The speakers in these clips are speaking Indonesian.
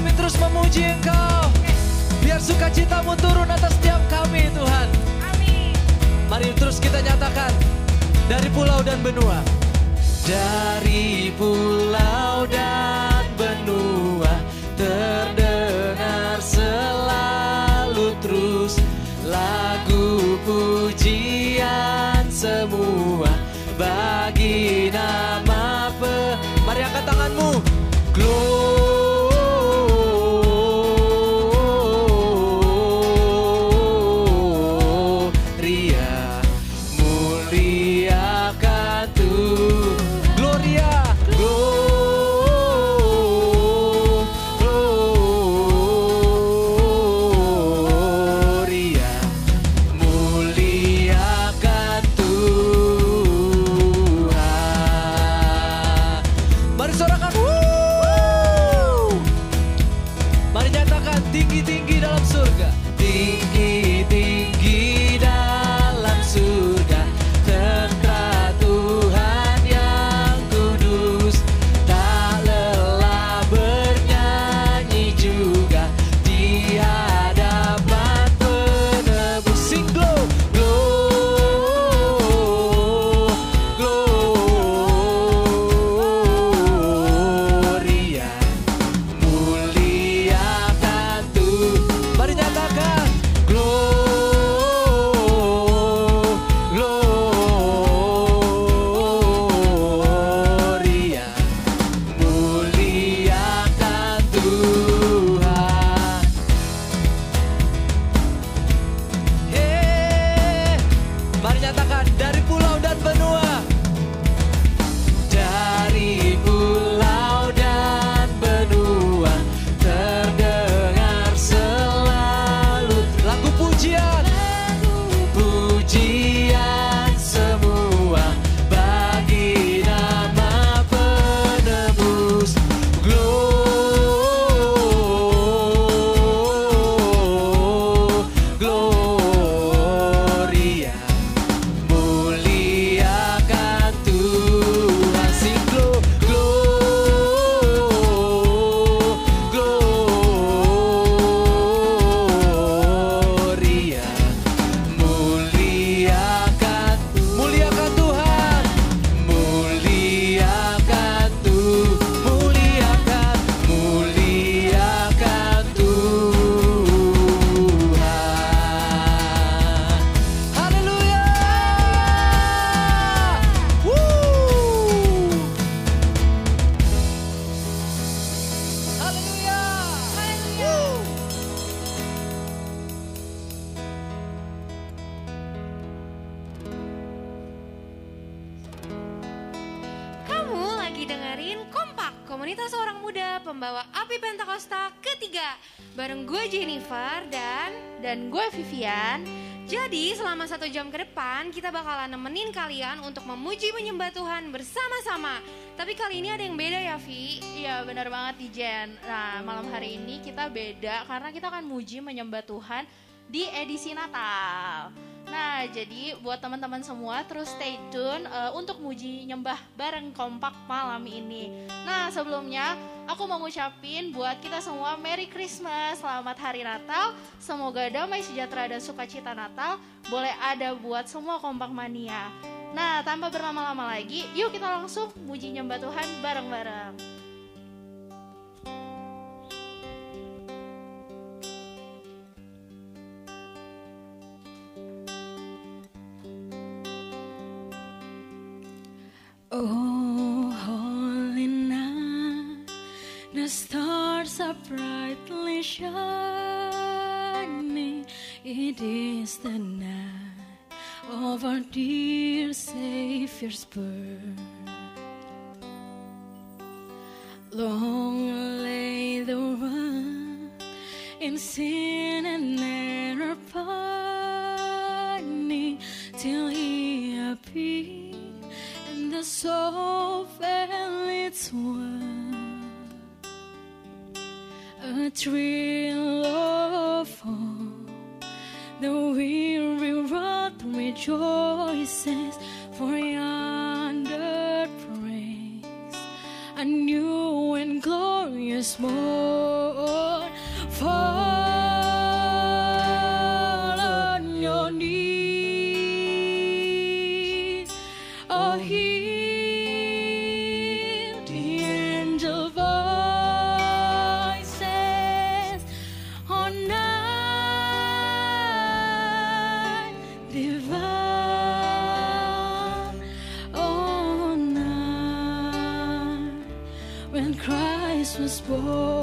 kami terus memuji Engkau. Biar sukacitamu turun atas setiap kami Tuhan. Amin. Mari terus kita nyatakan dari pulau dan benua. Dari pulau dan benua terdengar selalu terus lagu pujian semua bagi kalian untuk memuji menyembah Tuhan bersama-sama. Tapi kali ini ada yang beda ya Vi. Iya benar banget di Jen. Nah malam hari ini kita beda karena kita akan muji menyembah Tuhan di edisi Natal. Nah jadi buat teman-teman semua terus stay tune eh, untuk muji nyembah bareng kompak malam ini. Nah sebelumnya aku mau ngucapin buat kita semua Merry Christmas, selamat hari Natal. Semoga damai sejahtera dan sukacita Natal boleh ada buat semua kompak mania. Nah tanpa berlama-lama lagi, yuk kita langsung muji nyembah Tuhan bareng-bareng. Long lay the world in sin and error pining till He appeared and the soul fell its worth. A thrill spoke.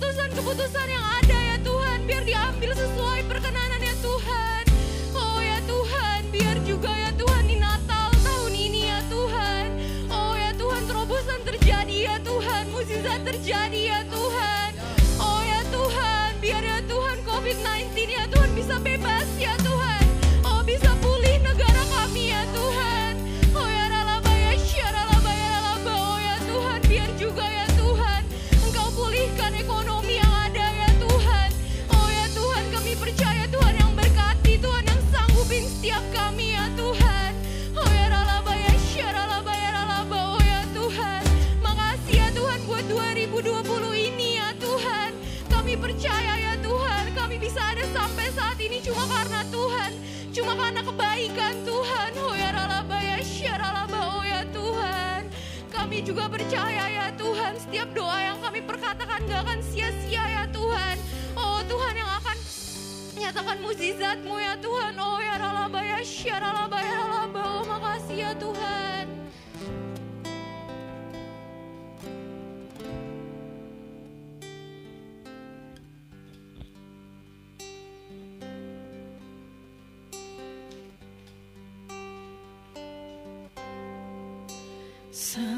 keputusan-keputusan yang ada ya Tuhan biar diambil sesuai. juga percaya ya Tuhan setiap doa yang kami perkatakan gak akan sia-sia ya Tuhan. Oh Tuhan yang akan nyatakan mukjizatmu ya Tuhan. Oh ya ralaba ya syaralaba ya ralaba. Oh makasih ya Tuhan. So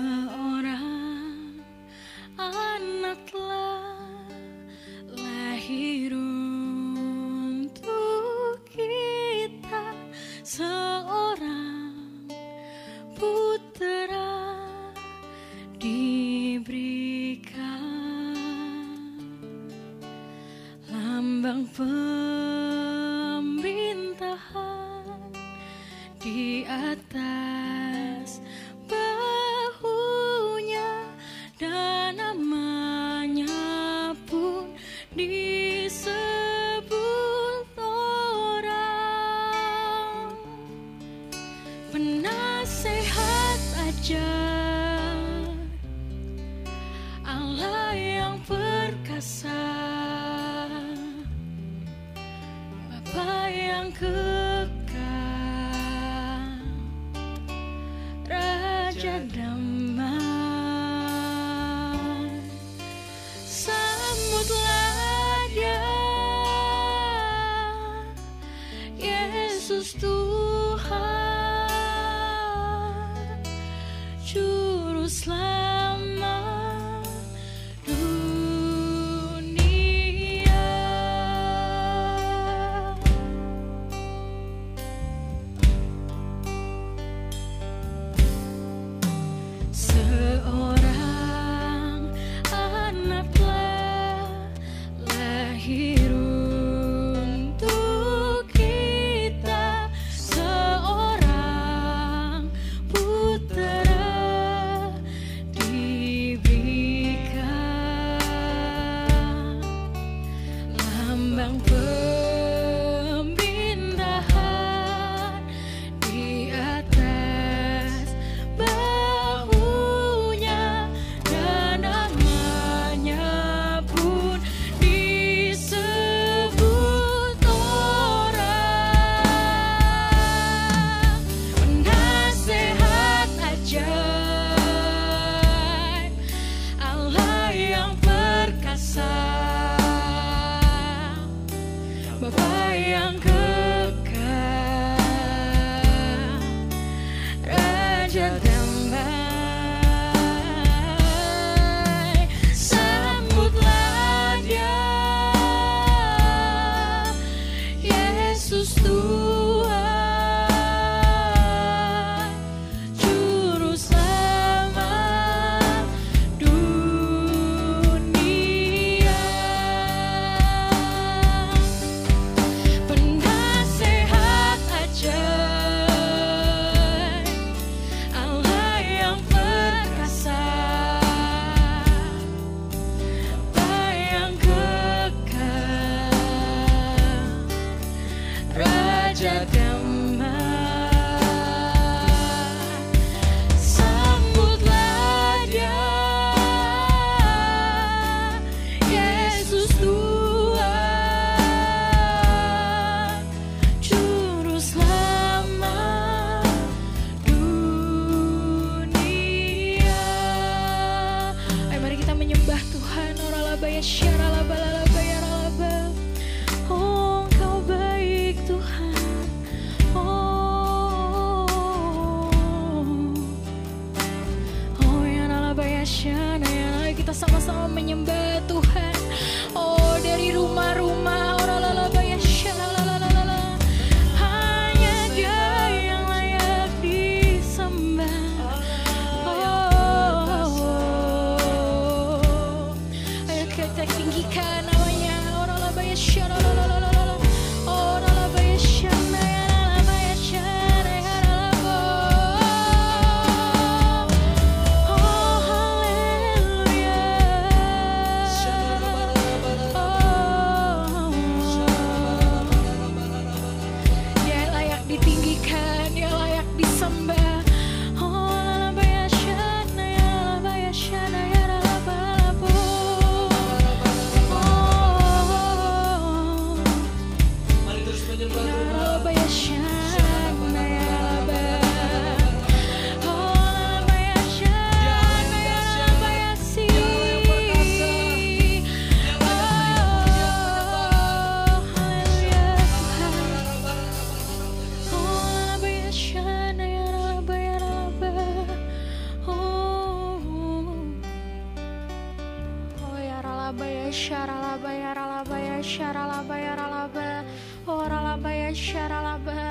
ralaba ya syara laba.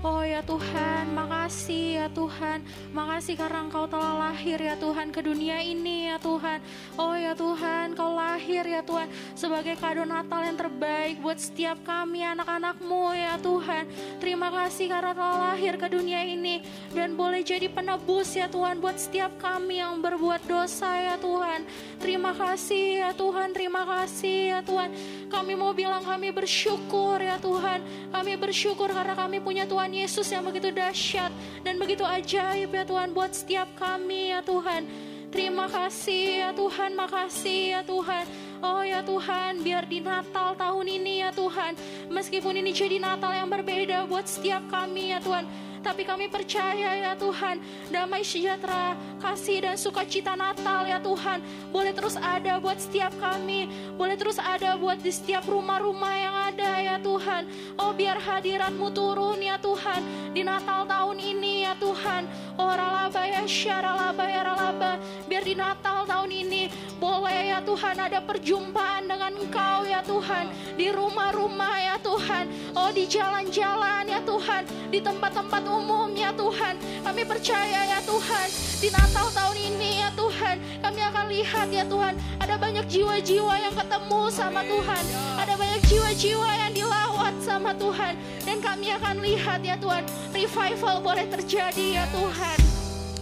Oh ya Tuhan, makasih ya Tuhan. Makasih karena Engkau telah lahir ya Tuhan ke dunia ini ya Tuhan. Oh ya Tuhan, Kau lahir ya Tuhan sebagai kado Natal yang terbaik buat setiap kami anak-anakmu ya Tuhan. Terima kasih karena telah lahir ke dunia ini dan boleh jadi penebus ya Tuhan buat setiap kami yang berbuat dosa ya Tuhan. Terima kasih ya Tuhan, terima kasih ya Tuhan. Kami mau bilang kami bersyukur ya Tuhan. Kami bersyukur karena kami punya Tuhan Yesus yang begitu dahsyat dan begitu ajaib ya Tuhan buat setiap kami ya Tuhan. Terima kasih ya Tuhan, makasih ya Tuhan. Oh ya Tuhan, biar di Natal tahun ini ya Tuhan, meskipun ini jadi Natal yang berbeda buat setiap kami ya Tuhan, tapi kami percaya ya Tuhan, damai sejahtera, kasih dan sukacita Natal ya Tuhan, boleh terus ada buat setiap kami, boleh terus ada buat di setiap rumah-rumah yang ada ya Tuhan. Oh biar hadiratmu turun ya Tuhan, di Natal tahun ini ya Tuhan. Oh ralaba ya syaralaba ya ralaba, biar di Natal tahun ini boleh ya Tuhan ada perjumpaan dengan Engkau ya Tuhan, di rumah-rumah ya Tuhan, oh di jalan-jalan ya Tuhan, di tempat-tempat umum ya Tuhan. Kami percaya ya Tuhan, di Natal tahun ini ya Tuhan, kami akan lihat ya Tuhan, ada banyak jiwa-jiwa yang ketemu sama Tuhan, ada banyak jiwa-jiwa yang dilawat sama Tuhan, dan kami akan lihat ya Tuhan, revival boleh terjadi ya Tuhan.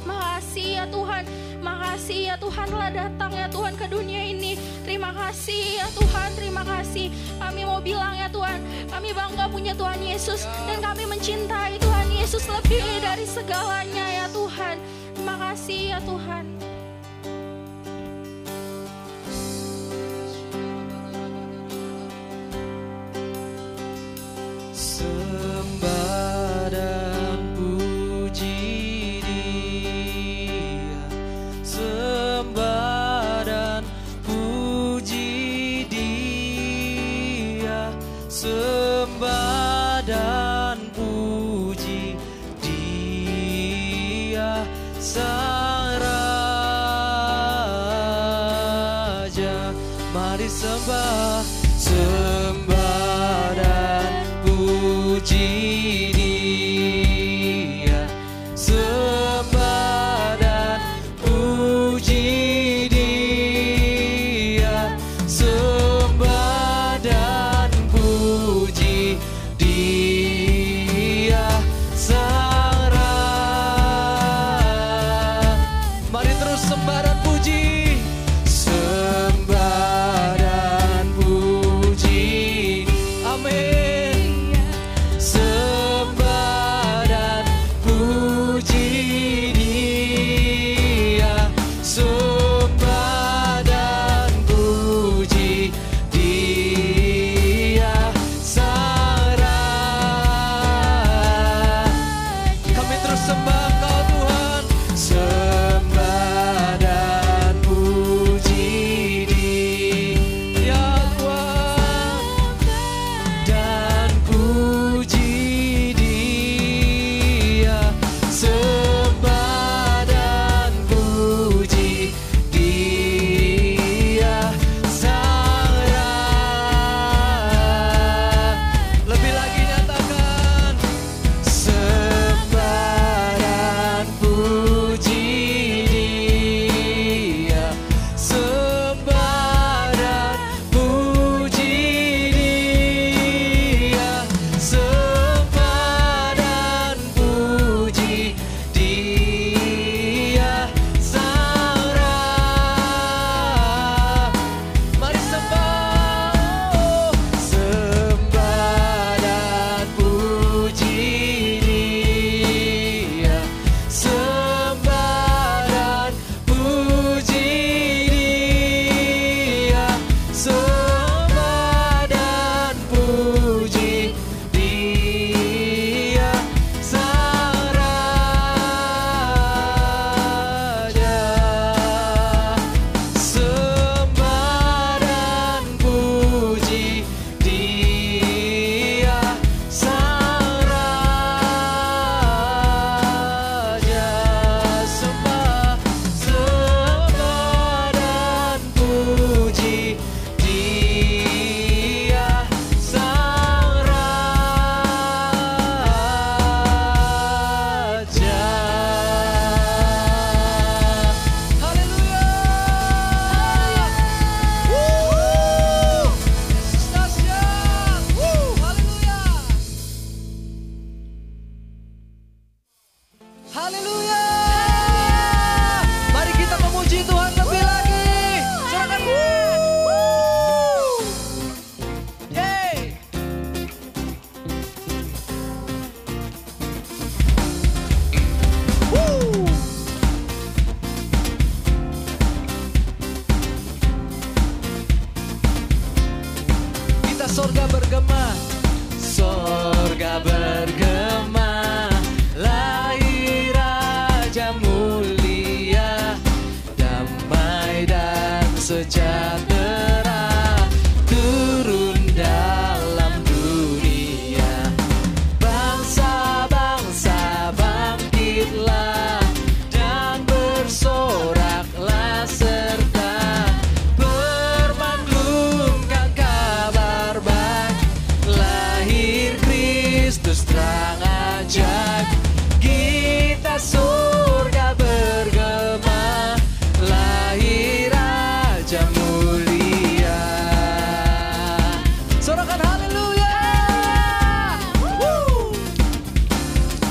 Makasih ya Tuhan, makasih ya Tuhan telah datang ya Tuhan ke dunia ini. Terima kasih ya Tuhan, terima kasih. Kami mau bilang ya Tuhan, kami bangga punya Tuhan Yesus dan kami mencintai Tuhan Yesus lebih dari segalanya ya Tuhan. Terima kasih ya Tuhan.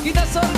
Kita sorga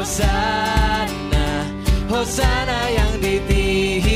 Hosana Hosana yang ditinggi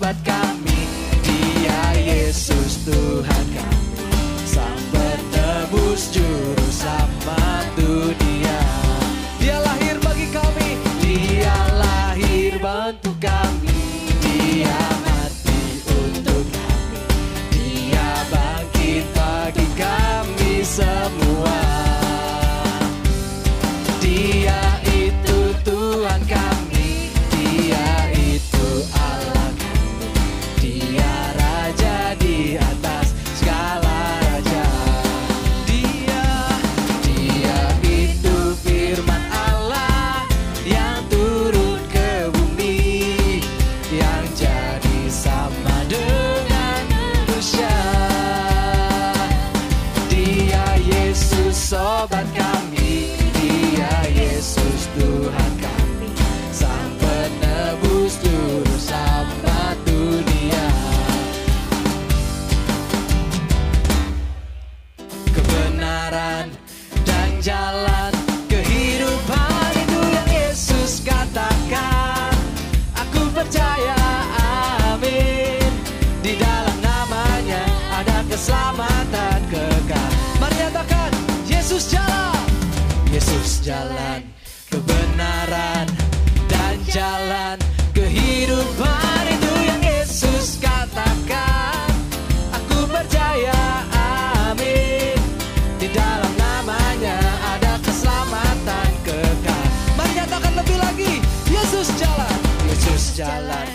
But God. Yesus jalan. Yesus jalan. Kebenaran dan jalan. Kehidupan itu yang Yesus katakan. Aku percaya amin. Di dalam namanya ada keselamatan kekal. Mari nyatakan lebih lagi. Yesus jalan. Yesus jalan.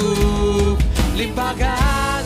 Sanggup limpahkan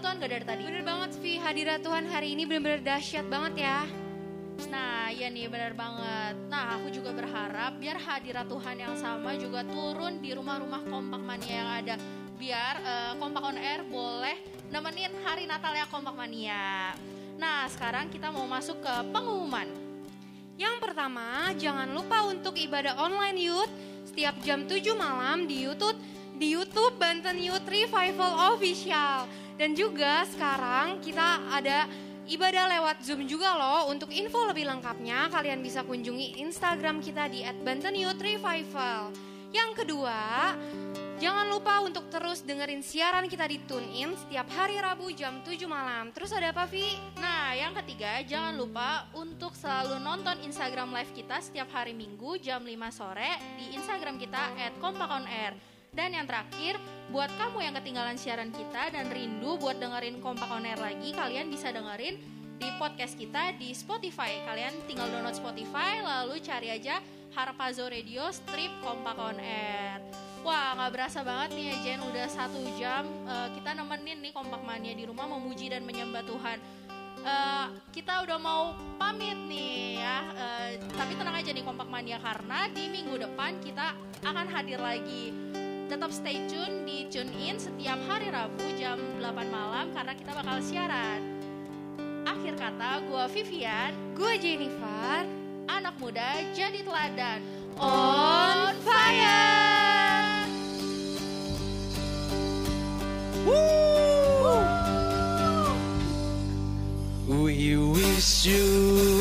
Tuhan gak dari tadi? Bener banget Vi, hadirat Tuhan hari ini bener-bener dahsyat banget ya. Nah, iya nih benar banget. Nah, aku juga berharap biar hadirat Tuhan yang sama juga turun di rumah-rumah kompak mania yang ada. Biar eh, kompak on air boleh nemenin hari Natalnya kompak mania. Nah, sekarang kita mau masuk ke pengumuman. Yang pertama, jangan lupa untuk ibadah online youth setiap jam 7 malam di YouTube di YouTube Banten Youth Revival Official. Dan juga sekarang kita ada ibadah lewat Zoom juga loh. Untuk info lebih lengkapnya kalian bisa kunjungi Instagram kita di @bantenyouthrevival. Yang kedua, Jangan lupa untuk terus dengerin siaran kita di TuneIn setiap hari Rabu jam 7 malam. Terus ada apa, Vi? Nah, yang ketiga, jangan lupa untuk selalu nonton Instagram live kita setiap hari Minggu jam 5 sore di Instagram kita @kompakonair. Dan yang terakhir, buat kamu yang ketinggalan siaran kita dan rindu buat dengerin Kompak On Air lagi, kalian bisa dengerin di podcast kita di Spotify. Kalian tinggal download Spotify, lalu cari aja Harpazo Radio Strip Kompak On Air. Wah nggak berasa banget nih ya Jen, udah satu jam uh, kita nemenin nih Kompak Mania di rumah memuji dan menyembah Tuhan. Uh, kita udah mau pamit nih ya, uh, tapi tenang aja nih Kompak Mania karena di minggu depan kita akan hadir lagi tetap stay tune di tune in setiap hari Rabu jam 8 malam karena kita bakal siaran. Akhir kata, gue Vivian, gue Jennifer, anak muda jadi teladan. On fire! Woo! We wish you